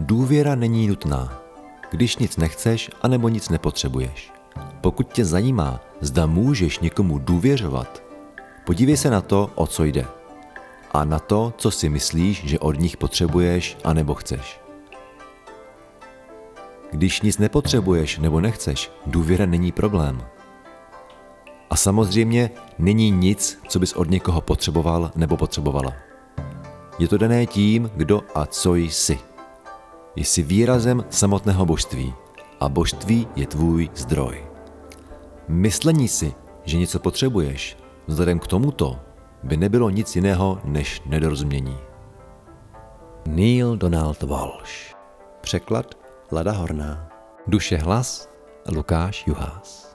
důvěra není nutná, když nic nechceš anebo nic nepotřebuješ. Pokud tě zajímá, zda můžeš někomu důvěřovat, podívej se na to, o co jde. A na to, co si myslíš, že od nich potřebuješ anebo chceš. Když nic nepotřebuješ nebo nechceš, důvěra není problém. A samozřejmě není nic, co bys od někoho potřeboval nebo potřebovala. Je to dané tím, kdo a co jsi. Jsi výrazem samotného božství a božství je tvůj zdroj. Myslení si, že něco potřebuješ, vzhledem k tomuto, by nebylo nic jiného než nedorozumění. Neil Donald Walsh Překlad Lada Horná Duše hlas Lukáš Juhás